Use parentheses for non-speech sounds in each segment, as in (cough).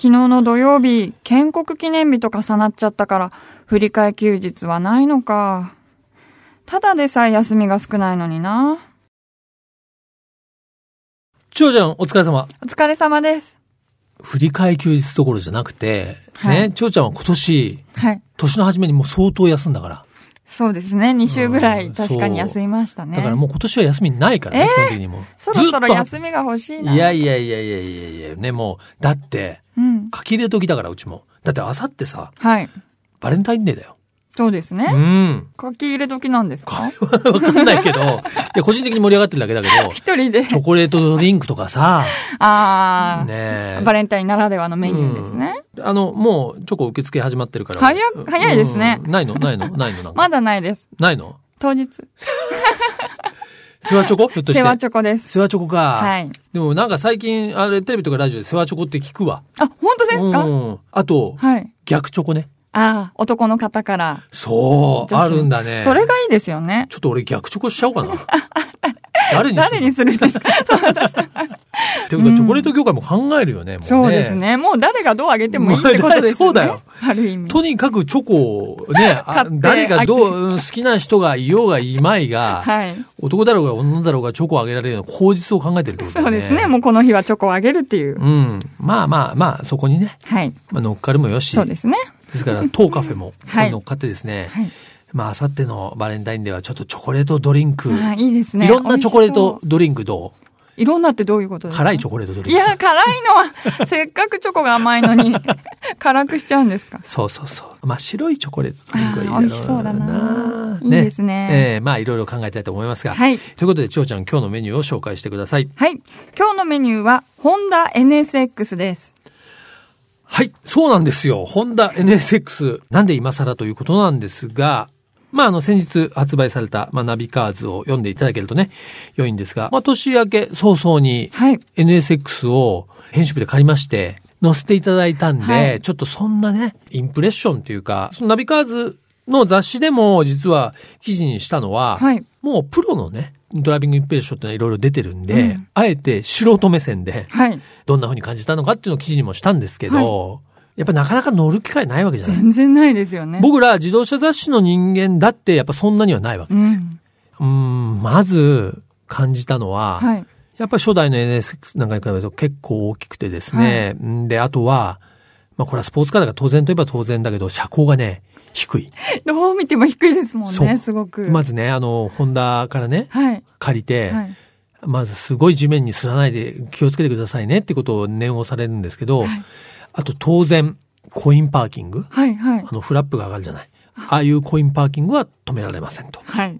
昨日の土曜日、建国記念日と重なっちゃったから、振り替え休日はないのか。ただでさえ休みが少ないのにな。長ちゃん、お疲れ様。お疲れ様です。振り替え休日どころじゃなくて、はいね、長ちゃんは今年、はい。年の初めにもう相当休んだから。そうですね。2週ぐらうんい確かに休みましたね。だからもう今年は休みないからね、えー？基本的にもう。そろそろ休みが欲しいな。いやいやいやいやいやいや、ね、もう、だって、うん。書き入れ時だから、うちも。だって、あさってさ、はい。バレンタインデーだよ。そうですね。うん。書き入れ時なんですか？わかんないけど、いや、個人的に盛り上がってるだけだけど、(laughs) 一人で。チョコレートドリンクとかさ、ああ、ねえバレンタインならではのメニューですね。うんあの、もう、チョコ受付始まってるから。早っ早いですねうんないの？ないの？ないの？まだないです。ないの？当日。(laughs) 世話チョコ (laughs) ひょっとして。世話チョコです。世話チョコか。はい。でもなんか最近、あれ、テレビとかラジオで世話チョコって聞くわ。あ、本当ですか？うん。あと、はい。逆チョコね。ああ、男の方から。そう、あるんだね。それがいいですよね。ちょっと俺逆チョコしちゃおうかな。(laughs) 誰にする誰にするんですか？(laughs) っていうか、チョコレート業界も考えるよね、もうね。そうです。ね。もう誰がどうあげてもいいってことですよね。(laughs) そうだよ。ある意味。とにかくチョコをね、誰がどう、うん好きな人がいようがいまいが、はい。男だろうが女だろうがチョコをあげられるような口実を考えてるってことだよね。そうですね。もうこの日はチョコをあげるっていう。うん。まあまあまあ、そこにね、はい。まあ、乗っかるもよし。そうですね。ですから、当カフェも、はい乗っかってですね、はい。まあ、あさってのバレンタインデーはちょっとチョコレートドリンク、ああ、いいですね。いろんなチョコレート。ドリンクどう？いろんなってどういうことですか？辛いチョコレートドリンク。いや、辛いのは、(laughs) せっかくチョコが甘いのに、(laughs) 辛くしちゃうんですか？そうそうそう。まあ、白いチョコレートドリンクはいいだろうな。そうだな。いいですねええまあ、いろいろ考えたいと思いますが。はいということで、ちょうちゃん、今日のメニューを紹介してください。はい。今日のメニューは、ホンダ NSX です。はい、そうなんですよ。ホンダ NSX。なんで今更ということなんですが、まあ、あの、先日発売された、まあ、ナビカーズを読んでいただけるとね、良いんですが、まあ、年明け早々に、はい。NSX を編集部で借りまして、載せていただいたんで、はいちょっとそんなね、インプレッションというか、そのナビカーズの雑誌でも実は記事にしたのは、はいもうプロのね、ドライビングインプレッションってのはいろいろ出てるんで、うんあえて素人目線で、はい。どんな風に感じたのかっていうのを記事にもしたんですけど、やっぱなかなか乗る機会ないわけじゃない。全然ないですよね。僕ら自動車雑誌の人間だってやっぱそんなにはないわけうですよ。ん。うん、まず感じたのは、はい。やっぱり初代の NSX なんかに比べると結構大きくてですね。んで、あとは、まあこれはスポーツカーだから当然といえば当然だけど、車高がね、低い。(laughs) どう見ても低いですもんね、すごく。まずね、あの、ホンダからね、はい。借りて、はい。まずすごい地面にすらないで気をつけてくださいねってことを念をされるんですけど、はいあと当然、コインパーキングはい。はいあ。の、フラップが上がるじゃない。ああいうコインパーキングは止められませんと。はい。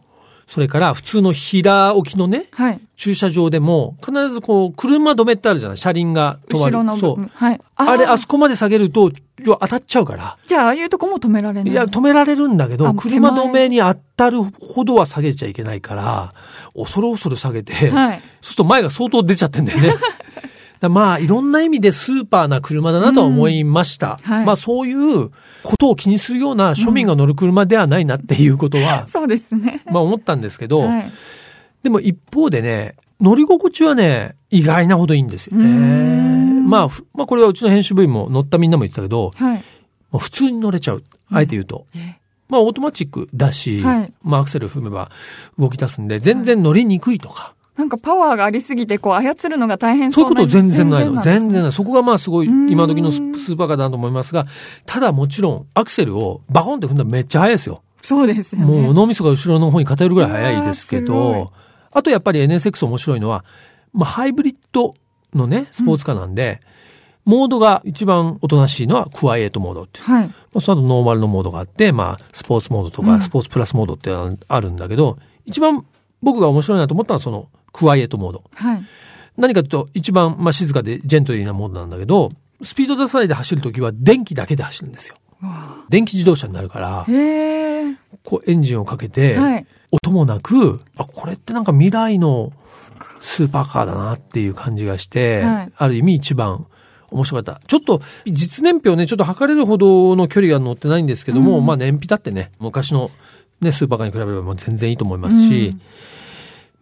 それから、普通の平置きのね、はい。駐車場でも、必ずこう、車止めってあるじゃない車輪が止まる。後ろの部そう分。。はい。あれ、あそこ。こまで下げると、当たっちゃうから。じゃあ、ああいうとこも止められない。いや、止められるんだけど、あ車止めに当たるほどは下げちゃいけないから、恐る恐る下げて、はい。そうすると前が相当出ちゃってんだよね。(laughs) だまあ、いろんな意味でスーパーな車だなとは思いました。うんはいまあ、そういうことを気にするような庶民が乗る車ではないなっていうことは、そうですね。まあ思ったんですけど、はい。でも一方でね、乗り心地はね、意外なほどいいんですよね。んまあ、ふまあこれはうちの編集部員も乗ったみんなも言ってたけど、はい。まあ普通に乗れちゃう。あえて言うと。まあオートマチックだし、はいまあアクセル踏めば動き出すんで、全然乗りにくいとか、なんかパワーがありすぎて、こう、操るのが大変そういうそうなこと全然ないの。全然ない。そこがまあすごい、ん今時のススーパーカーだなと思いますが、ただもちろん、アクセルをバコンって踏んだらめっちゃ速いですよ。そうですよね。もう脳みそが後ろの方に偏るぐらい速いですけど、あとやっぱり NSX 面白いのは、まあハイブリッドのね、スポーツカーなんで、モードが一番おとなしいのはクワイエットモードっていう。はい。まあ、その後ノーマルのモードがあって、まあ、スポーツモードとか、うんスポーツプラスモードってあるんだけど、一番僕が面白いなと思ったのはその、クワイエットモード。はい。何かというと、一番、まあ、静かでジェントリーなモードなんだけど、スピード出さないで走るときは電気だけで走るんですよ。電気自動車になるから。こうエンジンをかけて、はい。音もなく、あ、これってなんか未来のスーパーカーだなっていう感じがして、はいある意味一番面白かった。ちょっと、実年表ね、ちょっと測れるほどの距離が乗ってないんですけども、うんまあ燃費だってね、昔のね、スーパーカーに比べればもう全然いいと思いますし、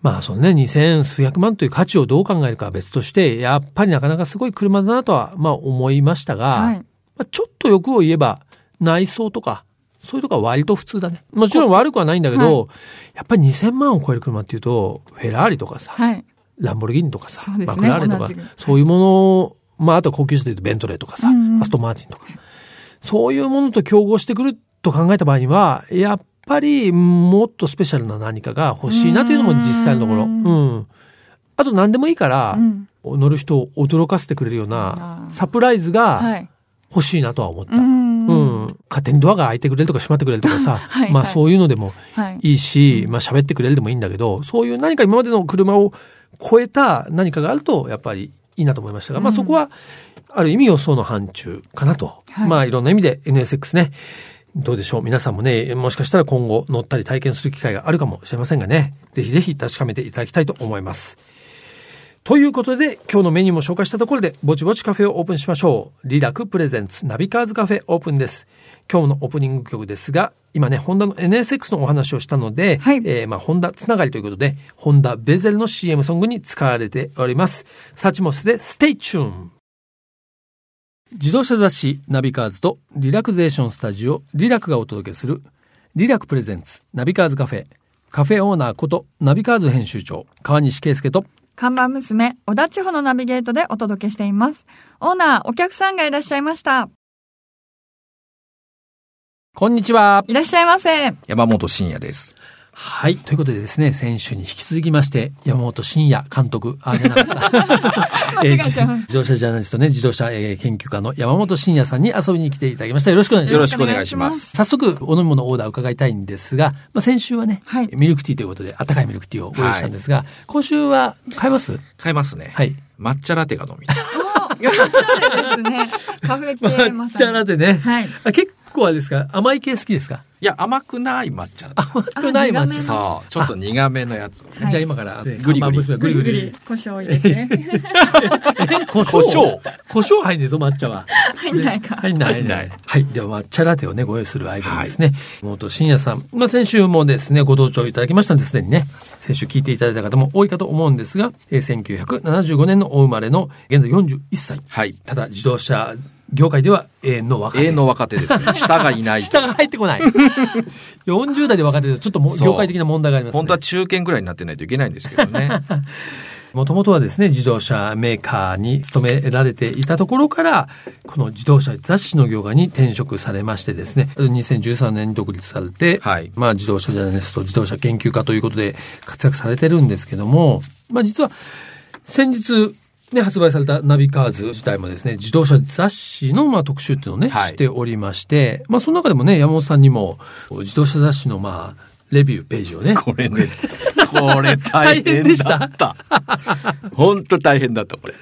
まあそのね、2000数百万という価値をどう考えるかは別として、やっぱりなかなかすごい車だなとは、まあ思いましたが、はい。まあ、ちょっと欲を言えば、内装とか、そういうとこは割と普通だね。もちろん悪くはないんだけど、やっぱり2000万を超える車っていうと、フェラーリとかさ、はい。ランボルギーニとかさ、ねマクラーレンとかそういうもの、まああと高級車で言うとベントレーとかさ、うんうんアストンマーティンとか、そういうものと競合してくると考えた場合には、やっぱりもっとスペシャルな何かが欲しいなというのも実際のところ。ううんん。あと何でもいいから、うん。乗る人を驚かせてくれるようなサプライズはがい。欲しいなとは思った。うん。うん。勝手にドアが開いてくれるとか閉まってくれるとかさ、(laughs) はいまあはいそういうのでもはい。いいし、まあ喋ってくれるでもいいんだけど、そういう何か今までの車を超えた何かがあると、やっぱりいいなと思いましたが、まあうんそこは、ある意味予想の範疇かなと。はいまあいろんな意味で NSX ね、どうでしょう？皆さんもね、もしかしたら今後乗ったり体験する機会があるかもしれませんがね、ぜひぜひ確かめていただきたいと思います。ということで、今日のメニューも紹介したところで、ぼちぼちカフェをオープンしましょう。リラクプレゼンツナビカーズカフェオープンです。今日のオープニング曲ですが、今ね、ホンダの NSX のお話をしたので、はいえーまあ、ホンダつながりということで、ホンダベゼルの CM ソングに使われております。サチモスで Stay Tuned。自動車雑誌ナビカーズとリラクゼーションスタジオリラクがお届けするリラクプレゼンツナビカーズカフェカフェオーナーことナビカーズ編集長川西圭介と看板娘、小田千穂のナビゲートでお届けしています。オーナー、お客さんがいらっしゃいました。こんにちは。いらっしゃいませ。山本慎也です。はい。ということでですね、先週に引き続きまして、山本慎也監督、あ、じゃなかった。(laughs) 自動車ジャーナリストね、自動車、えー研究家の山本慎也さんに遊びに来ていただきました。よろしくお願いします。よろしくお願いします。早速、お飲み物オーダーを伺いたいんですが、まあ、先週はね、はいミルクティーということで、温かいミルクティーをご用意したんですが、今週は買えます？買えますね。はい。抹茶ラテが飲みたい。およろしいですね。カフェ系ま抹茶。ラテね。はい。あ結構あれですか？甘い系好きですか？いや、甘くない抹茶。甘くない抹茶。そう。ちょっと苦めのやつじゃあ今から、グリグリグリグリ。胡椒を入れて。(laughs) 胡胡椒胡椒入んねえぞ、抹茶は。入んないか。入んない。入んないはい。では、抹茶ラテをね、ご用意する間にですね、元深夜さん。まあ、先週もですね、ご登場いただきましたんですでにね、先週聞いていただいた方も多いかと思うんですが、えー1975年のお生まれの、現在41歳。はい。ただ、自動車業界では永遠の若手。永遠の若手ですね。(laughs) 下がいない。下が入ってこない。(laughs) 40代で若手でちょっともそう業界的な問題がありますね。本当は中堅ぐらいになってないといけないんですけどね。(laughs) もともとはですね、自動車メーカーに勤められていたところから、この自動車雑誌の業界に転職されましてですね、2013年に独立されて、はいまあ自動車ジャーナリスト、自動車研究家ということで活躍されてるんですけども、まあ実は先日、ね、発売されたナビカーズ自体もですね、自動車雑誌のまあ特集っていうのをね、はいしておりまして、まあその中でもね、山本さんにも自動車雑誌のまあ、レビューページをね、これね、(laughs) これ大変だった。本当大変だった、これ。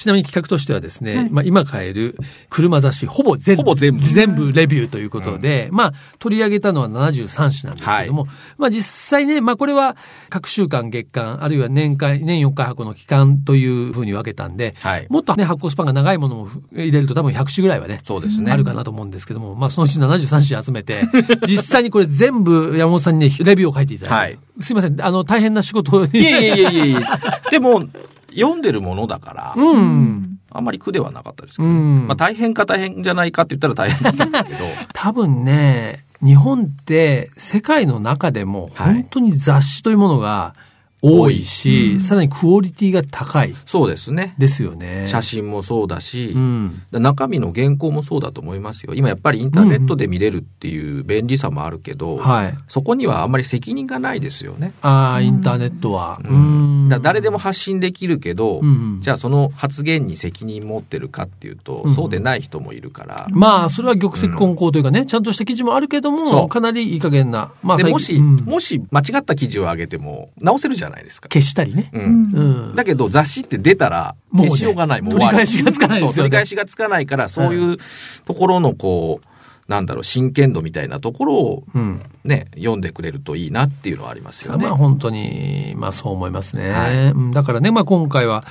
ちなみに企画としてはですね、まあ今買える車雑誌ほぼ全部、ほぼ全部。全部レビューということで、まあ取り上げたのは73紙なんですけども、まあ実際ね、まあこれは各週間月間、あるいは年間、年4回箱の期間というふうに分けたんで、はい。もっとね、発行スパンが長いものも入れると多分100紙ぐらいはね、そうですね。あるかなと思うんですけども、まあそのうち73紙集めて、(laughs) 実際にこれ全部山本さんにね、レビューを書いていただいて、すいません、あの大変な仕事に。いやいやいやいやいやでも、読んでるものだから、うん。あんまり苦ではなかったですけど、うん。まあ大変か大変じゃないかって言ったら大変だったんですけど、(laughs) 多分ね、日本って世界の中でもはい。本当に雑誌というものが多いし、さらにクオリティが高いそうですね。ですよね。写真もそうだし、うん。中身の原稿もそうだと思いますよ。今やっぱりインターネットで見れるっていう便利さもあるけど、はい。そこにはあんまり責任がないですよね。ああ、インターネットは。うん誰でも発信できるけど、うんじゃあその発言に責任持ってるかっていうと、うんそうでない人もいるから、まあ、それは玉石混交というかね、ちゃんとした記事もあるけども、かなりいい加減な。まあ、もし、もし間違った記事を上げても直せるじゃないですか。消したりね。うんうん。だけど雑誌って出たらもうね消しようがない。もう取り返しがつかないですよねそう、取り返しがつかないから、そういうところのこう、なんだろう、真剣度みたいなところをうん。ね、読んでくれるといいなっていうのはありますよね。まあ本当に、まあそう思いますね。はいうんだからね、まあ今回は、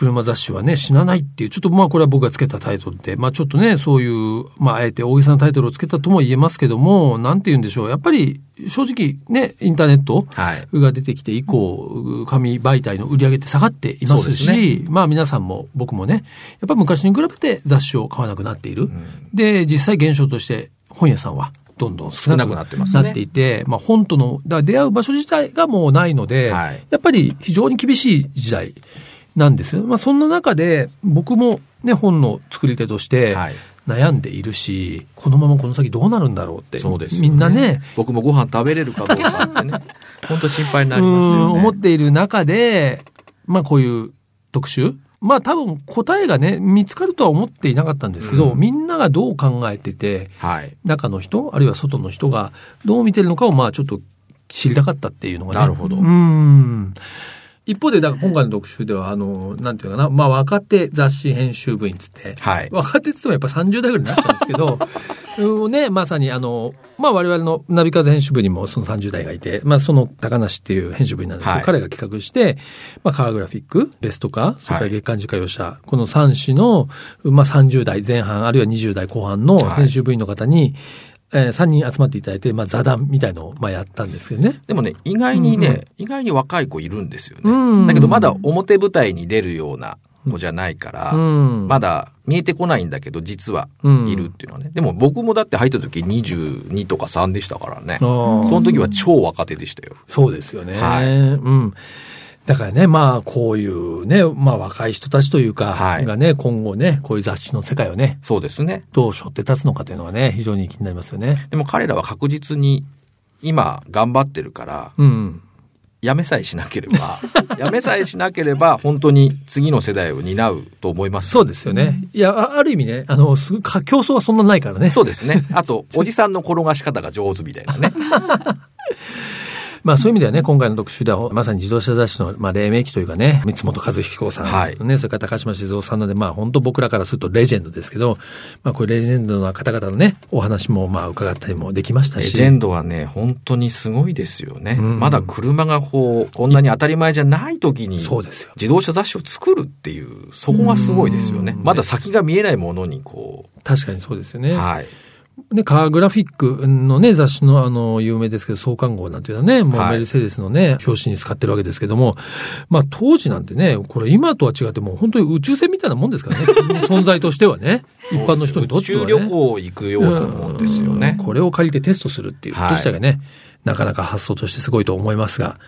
車雑誌はね、死なないっていう、ちょっとまあこれは僕がつけたタイトルで、まあちょっとね、そういう、まああえて大げさなタイトルをつけたとも言えますけども、なんて言うんでしょう。やっぱり正直ね、インターネットが出てきて以降、紙媒体の売り上げって下がっていますし、すね、まあ皆さんも僕もね、やっぱり昔に比べて雑誌を買わなくなっている。うん、で、実際現象として本屋さんはどんどん少なくなってますね。なっていて、まあ本との、だ出会う場所自体がもうないので、はい、やっぱり非常に厳しい時代なんですよ。まあそんな中で僕もね、本の作り手として、悩んでいるし、このままこの先どうなるんだろうって。そうです、ね、みんなね。僕もご飯食べれるかどうかってね。(laughs) 本当心配になりますよね。思っている中で、まあこういう特集まあ多分答えがね、見つかるとは思っていなかったんですけど、うん、みんながどう考えてて、はい、中の人、あるいは外の人がどう見てるのかをまあちょっと知りたかったっていうのがね。なるほど。うん。一方で、だから今回の特集では、あの、なんていうかな、まあ若手雑誌編集部員つって、はい、若手って言ってもやっぱ30代ぐらいになっちゃうんですけど、(laughs) ね、まさにあの、まあ我々のナビカズ編集部にもその30代がいて、まあその高梨っていう編集部員なんですけど、はい、彼が企画して、まあカーグラフィック、ベストカー、それから月刊自家用車、はい、この3種の、まあ30代前半、あるいは20代後半の編集部員の方に、えー、3人集まっていただいて、まあ、座談みたいのを、まあ、やったんですけどね。でもね、意外にね、うんうん、意外に若い子いるんですよね。うんうん、だけど、まだ表舞台に出るような子じゃないから、うん、まだ見えてこないんだけど、実はいるっていうのはね。でも僕もだって入った時22とか3でしたからね。その時は超若手でしたよ。そうですよね。はい。うん。だからね、まあ、こういうね、まあ、若い人たちというか、はい、がね、今後ね、こういう雑誌の世界をね、そうですね。どう背負って立つのかというのはね、非常に気になりますよね。でも彼らは確実に、今、頑張ってるから、うん。やめさえしなければ、(laughs) やめさえしなければ、本当に次の世代を担うと思います。そうですよね。いや、ある意味ね、あの、すか競争はそんなないからね。そうですね。あと、おじさんの転がし方が上手みたいなね。(laughs) まあそういう意味ではね、今回の特集ではまさに自動車雑誌の、まあ、黎明期というかね、三本和彦さん、はい、ね、それから高島静雄さんので、まあ本当僕らからするとレジェンドですけど、まあこういうレジェンドの方々のね、お話もまあ伺ったりもできましたし。レジェンドはね、本当にすごいですよね。うん、まだ車がこう、こんなに当たり前じゃない時に、そうですよ。自動車雑誌を作るっていう、そこがすごいですよね。まだ先が見えないものにこう。確かにそうですよね。はい。ね、カーグラフィックのね、雑誌のあの、有名ですけど、創刊号なんていうのはね、もうメルセデスのね、表紙に使ってるわけですけども、まあ当時なんてね、これ今とは違ってもう本当に宇宙船みたいなもんですからね、(laughs) 存在としてはね、一般の人にとっては、ね。宇宙旅行行くようなもんですよね。これを借りてテストするっていうこと自体がね、はい、なかなか発想としてすごいと思いますが、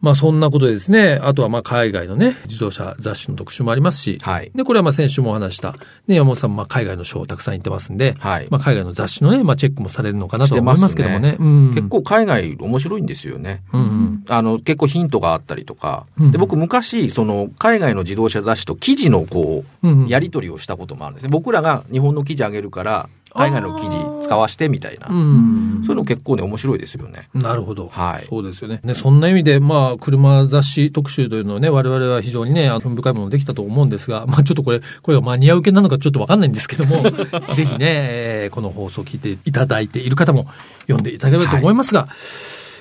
まあそんなことでですね、あとはまあ海外のね、自動車雑誌の特集もありますし、はい。で、これはまあ先週もお話した、ね、山本さんもまあ海外の賞をたくさん行ってますんで、はい。まあ海外の雑誌のね、まあチェックもされるのかなと思いますけどもね。ねうん、結構海外面白いんですよね。うん、うん。あの、結構ヒントがあったりとか、うん、で、僕昔、その海外の自動車雑誌と記事のこう、うん、やり取りをしたこともあるんですね。僕らが日本の記事あげるから、海外の記事使わしてみたいな。そういうの結構ね、面白いですよね。なるほど。はい。そうですよね。ね、そんな意味で、まあ、車雑誌特集というのをね、我々は非常にね、興味深いものできたと思うんですが、まあ、ちょっとこれ、これがマニア受けなのかちょっとわかんないんですけども、(laughs) ぜひね、えー、この放送を聞いていただいている方も読んでいただければと思いますが、はい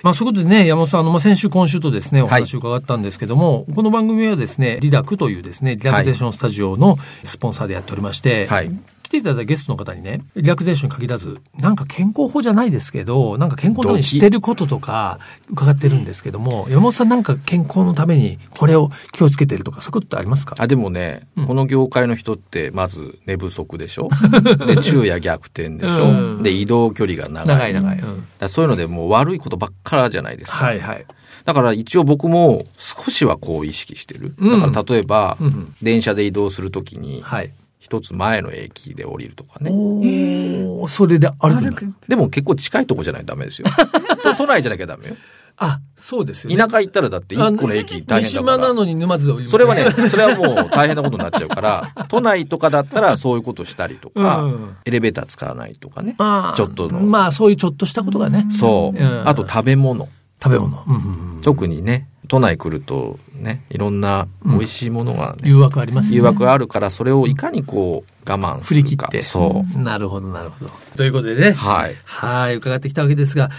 まあ、そういうことでね、山本さん、あの、まあ、先週、今週とですね、お話を伺ったんですけども、はい、この番組はですね、リダクというですね、リラクゼーションスタジオのスポンサーでやっておりまして、はい、ていただいたゲストの方にね、リラクゼーションに限らず、なんか健康法じゃないですけど、なんか健康のためにしてることとか伺ってるんですけども、山本さんなんか健康のためにこれを気をつけてるとか、そういうことってありますか？あ、でもね、うん、この業界の人って、まず寝不足でしょ？(laughs) で、昼夜逆転でしょ、うん、で、移動距離が長い。長い長い。うん、そういうのでもう悪いことばっかりじゃないですか。はいはい。だから一応僕も少しはこう意識してる。だから例えば、電車で移動するときに、はい、一つ前の駅で降りるとかね。おそれで歩くでも結構近いとこじゃないとダメですよ。(laughs) 都内じゃなきゃダメよ。あ、そうですよ、ね、田舎行ったらだって一個の駅大変だから。島なのに沼津で降りる。それはね、それはもう大変なことになっちゃうから、(laughs) 都内とかだったらそういうことしたりとか、うん、エレベーター使わないとかね。ちょっとの。まあそういうちょっとしたことがね。そう。うん、あと食べ物。食べ物。うん、特にね、都内来るとね、いろんな美味しいものが、ねうん、誘惑ありますね。誘惑あるから、それをいかにこう、我慢するか。振り切って。そう。なるほど、なるほど。ということでね。はい。はい、伺ってきたわけですが、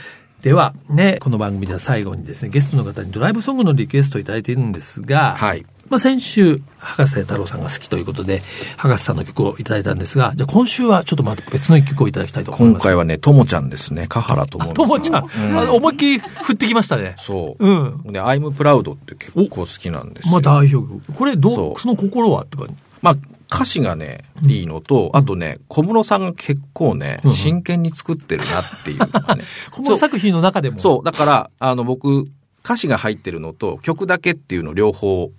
では、ね、この番組では最後にですね、ゲストの方にドライブソングのリクエストをいただいているんですが、はい。まあ、先週、博士太郎さんが好きということで、博士さんの曲をいただいたんですが、じゃあ今週はちょっとまた別の一曲をいただきたいと思います。今回はね、ともちゃんですね。香原とも。ともちゃん。思いっきり振ってきましたね。そう。うん。で、I'm Proud って結構好きなんですよ。まあ代表曲。これ、どう、その心は？ってか。まあ、歌詞がね、いいのと、あとね、小室さんが結構ね、真剣に作ってるなっていうかね。(laughs) 小室作品の中でもそう、だから、あの、僕、歌詞が入ってるのと曲だけっていうの両方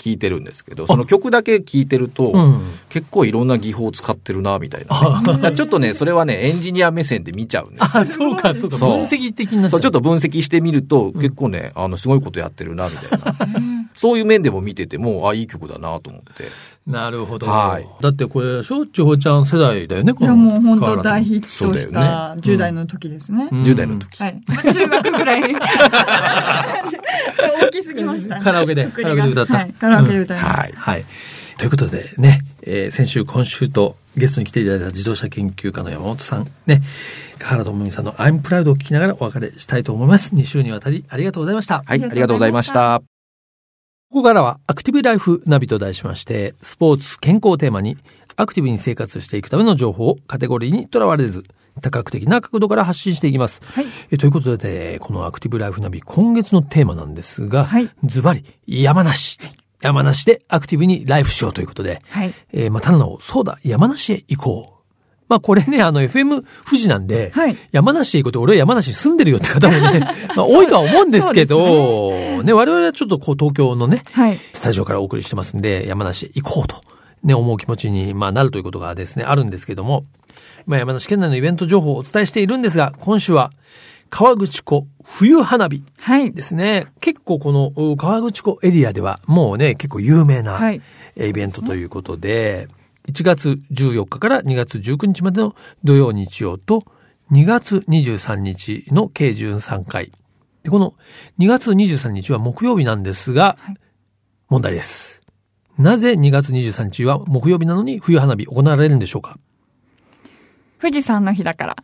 聞いてるんですけど、その曲だけ聞いてると、結構いろんな技法を使ってるな、みたいな、ね、(laughs) ちょっとね、それはね、エンジニア目線で見ちゃうんですあ、そうか、そうか。分析的なそう、ちょっと分析してみると、結構ね、あの、すごいことやってるな、みたいな。(laughs) そういう面でも見てても、あ、いい曲だなと思って。なるほど。はい。だってこれ、しょちほちゃん世代だよね、いや、もう本当大ヒットした10代の時ですね。うん、10代の時。はい。中学ぐらい。(laughs) 大きすぎました、カラオケで、カラオケで歌った。はい、カラオケで歌いました。はい。はい。ということでね、えー、先週、今週とゲストに来ていただいた自動車研究家の山本さん、ね、原智美さんの I'm Proud を聞きながらお別れしたいと思います。2週にわたりありがとうございました。はい、ありがとうございました。ここからはアクティブライフナビと題しまして、スポーツ、健康をテーマに、アクティブに生活していくための情報をカテゴリーにとらわれず、多角的な角度から発信していきます。はい、えということで、このアクティブライフナビ、今月のテーマなんですが、ズバリ、山梨。山梨でアクティブにライフしようということで、はい、えー、まあ、ただの、そうだ、山梨へ行こう。まあこれね、あの FM 富士なんで、はい、山梨へ行くと俺は山梨に住んでるよって方もね、(laughs) まあ多いとは思うんですけど、ね。ね、我々はちょっとこう東京のね、はい、スタジオからお送りしてますんで、山梨へ行こうと、ね、思う気持ちに、まあなるということがですね、あるんですけども、まあ山梨県内のイベント情報をお伝えしているんですが、今週は、川口湖冬花火ですね。はい、結構この川口湖エリアではもうね、結構有名なイベントということで、はい1月14日から2月19日までの土曜日曜と2月23日の計13回。でこの2月23日は木曜日なんですが、はい、問題です。なぜ2月23日は木曜日なのに冬花火行われるんでしょうか？富士山の日だから。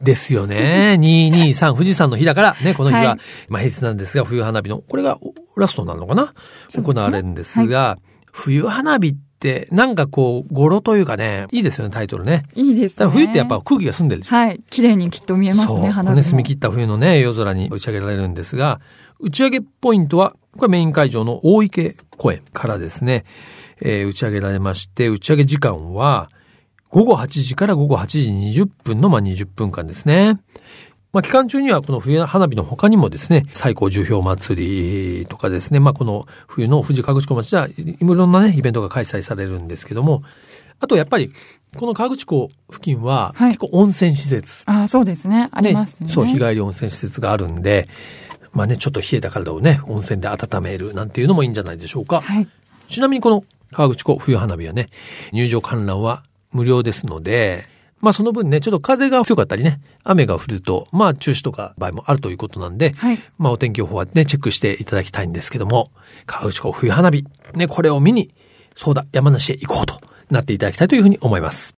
ですよね。(laughs) 223富士山の日だからね、この日は、はい、まあ平日なんですが、冬花火の、これがラストなのかな、ね、行われるんですが、はい、冬花火って、なんかこう、語呂というかね、いいですよね、タイトルね。いいですね。冬ってやっぱ空気が澄んでるでしょ。はい。綺麗にきっと見えますね、花火ね、澄み切った冬のね、夜空に打ち上げられるんですが、打ち上げポイントは、これメイン会場の大池公園からですね、えー、打ち上げられまして、打ち上げ時間は、午後8時から午後8時20分の、まあ、20分間ですね。まあ、期間中にはこの冬花火の他にもですね、最高樹氷祭りとかですね、まあ、この冬の富士河口湖町ではいろんなね、イベントが開催されるんですけども、あとやっぱり、この河口湖付近は結構温泉施設。はい、ああ、そうですね。ありますね。そう、日帰り温泉施設があるんで、まあね、ちょっと冷えた体をね、温泉で温めるなんていうのもいいんじゃないでしょうか。はい。ちなみにこの河口湖冬花火はね、入場観覧は無料ですので、まあその分ね、ちょっと風が強かったりね、雨が降ると、まあ中止とか場合もあるということなんで、はい、まあお天気予報はね、チェックしていただきたいんですけども、川口湖冬花火、ね、これを見に、そうだ、山梨へ行こうとなっていただきたいというふうに思います。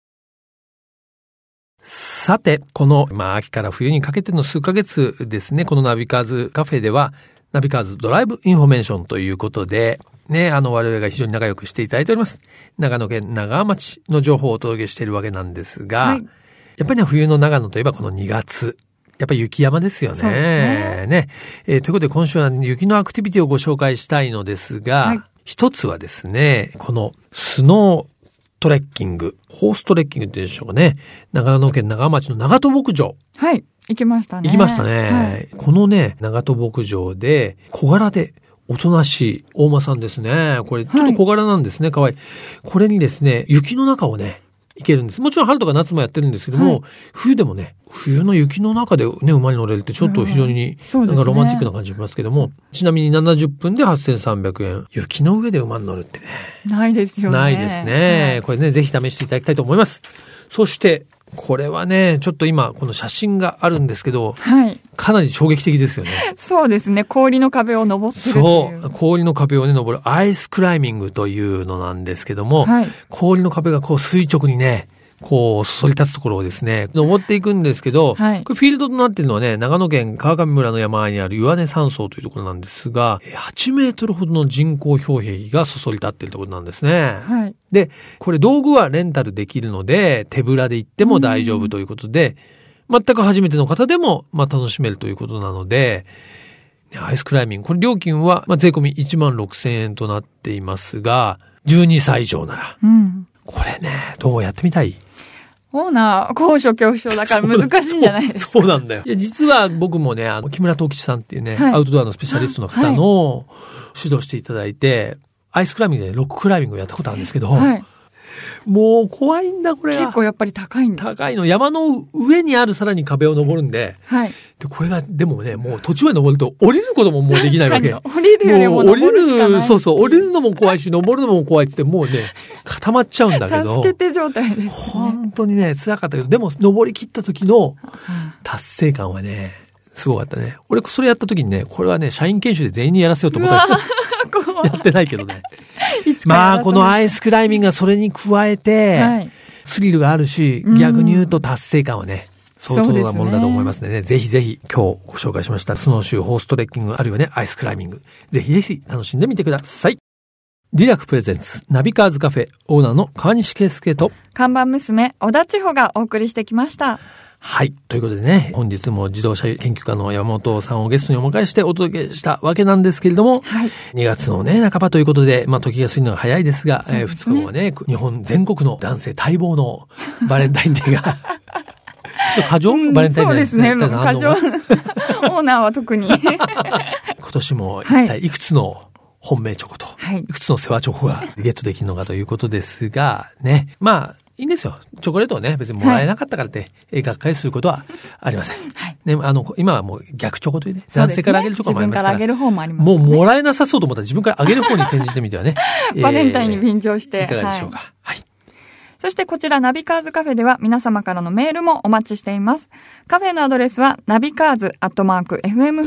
さて、この、まあ秋から冬にかけての数ヶ月ですね、このナビカーズカフェでは、ナビカーズドライブインフォメーションということで、ね、あの、我々が非常に仲良くしていただいております。長野県長和町の情報をお届けしているわけなんですが、はい、やっぱりね、冬の長野といえばこの2月。やっぱり雪山ですよね。ねね、えー、ということで今週は雪のアクティビティをご紹介したいのですが、はい、一つはですね、このスノートレッキング、ホーストレッキングって言うんでしょうかね。長野県長浜町の長戸牧場。はい。行きましたね。行きましたね。はい、このね、長戸牧場で小柄でおとなしい大間さんですね。これ、ちょっと小柄なんですね、はい、かわいい。これにですね、雪の中をね、行けるんです。もちろん春とか夏もやってるんですけども、はい、冬でもね、冬の雪の中でね、馬に乗れるってちょっと非常に、なんかロマンチックな感じしますけども、ね、ちなみに70分で8300円。雪の上で馬に乗るってね。ないですよね。ないですね。はい、これね、ぜひ試していただきたいと思います。そして、これはね、ちょっと今、この写真があるんですけど、はい。かなり衝撃的ですよね。そうですね。氷の壁を登ってるそう。氷の壁をね、登るアイスクライミングというのなんですけども、はい。氷の壁がこう垂直にね、こう、そそり立つところをですね、登っていくんですけど、はい、これフィールドとなっているのはね、長野県川上村の山あいにある岩根山荘というところなんですが、8メートルほどの人工氷壁がそそり立っているところなんですね。はい。で、これ道具はレンタルできるので、手ぶらで行っても大丈夫ということで、全く初めての方でも、まあ、楽しめるということなので、アイスクライミング。これ料金は、まあ、税込み1万6千円となっていますが、12歳以上なら。うん。これね、どうやってみたい？オーナー、高所恐怖症だから難しいんじゃないですか。そうなんだよ。いや、実は僕もね、あの、木村東吉さんっていうね、はい、アウトドアのスペシャリストの方の指導していただいて、アイスクライミングでロッククライミングをやったことあるんですけど、はい、もう怖いんだ、これ結構やっぱり高いんだ。高いの。山の上にあるさらに壁を登るんで。はい。で、これが、でもね、もう途中まで登ると降りることももうできないわけ。降りるよりも登るしかない、そうそう、降りるのも怖いし、登るのも怖いってもうね、固まっちゃうんだけど。助けて状態です、ね。本当にね、辛かったけど、でも登り切った時の達成感はね、すごかったね。俺、それやった時にね、これはね、社員研修で全員にやらせようと思ったやってないけどね。まあ、このアイスクライミングがそれに加えて、はい、スリルがあるし、逆に言うと達成感はね、相当なものだと思いますのでね、ぜひぜひ今日ご紹介しましたスノーシュー、ホーストレッキング、あるいはね、アイスクライミング、ぜひぜひ楽しんでみてください。リラクプレゼンツ、ナビカーズカフェ、オーナーの川西圭介と、看板娘、小田千穂がお送りしてきました。はい。ということでね、本日も自動車研究家の山本さんをゲストにお迎えしてお届けしたわけなんですけれども、はい、2月のね、半ばということで、まあ時が過ぎるのが早いですが、すね、えー、2日後はね、日本全国の男性待望の (laughs) バレンタインデーが (laughs) ちょっと過剰、バレンタインデー？ですね。そうですね。過剰。(laughs) オーナーは特に。今年も一体いくつの本命チョコと、はい、いくつの世話チョコがゲットできるのかということですが、ね。まあ、いいんですよ。チョコレートをね、別にもらえなかったからって、はい、がっかりすることはありません。はい。ね、あの、今はもう逆チョコというね、男性からあげるチョコもありますから。自分からあげる方もあります、ね、もうもらえなさそうと思ったら自分からあげる方に転じてみてはね。(laughs) バレンタインに便乗して。いかがでしょうか。はい、はいそしてこちらナビカーズカフェでは皆様からのメールもお待ちしています。カフェのアドレスはナビカーズアットマーク FM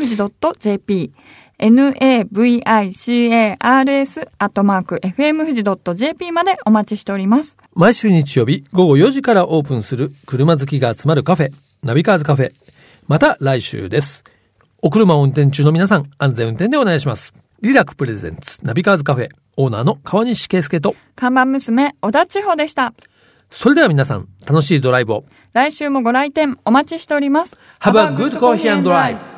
富士 .jp navicars アットマーク fm 富士 .jp までお待ちしております。毎週日曜日午後4時からオープンする車好きが集まるカフェ、ナビカーズカフェ。また来週です。お車を運転中の皆さん、安全運転でお願いします。リラックプレゼンツ、ナビカーズカフェ、オーナーの川西圭介と、看板娘、小田千穂でした。それでは皆さん、楽しいドライブを。来週もご来店お待ちしております。Have a good coffee and drive!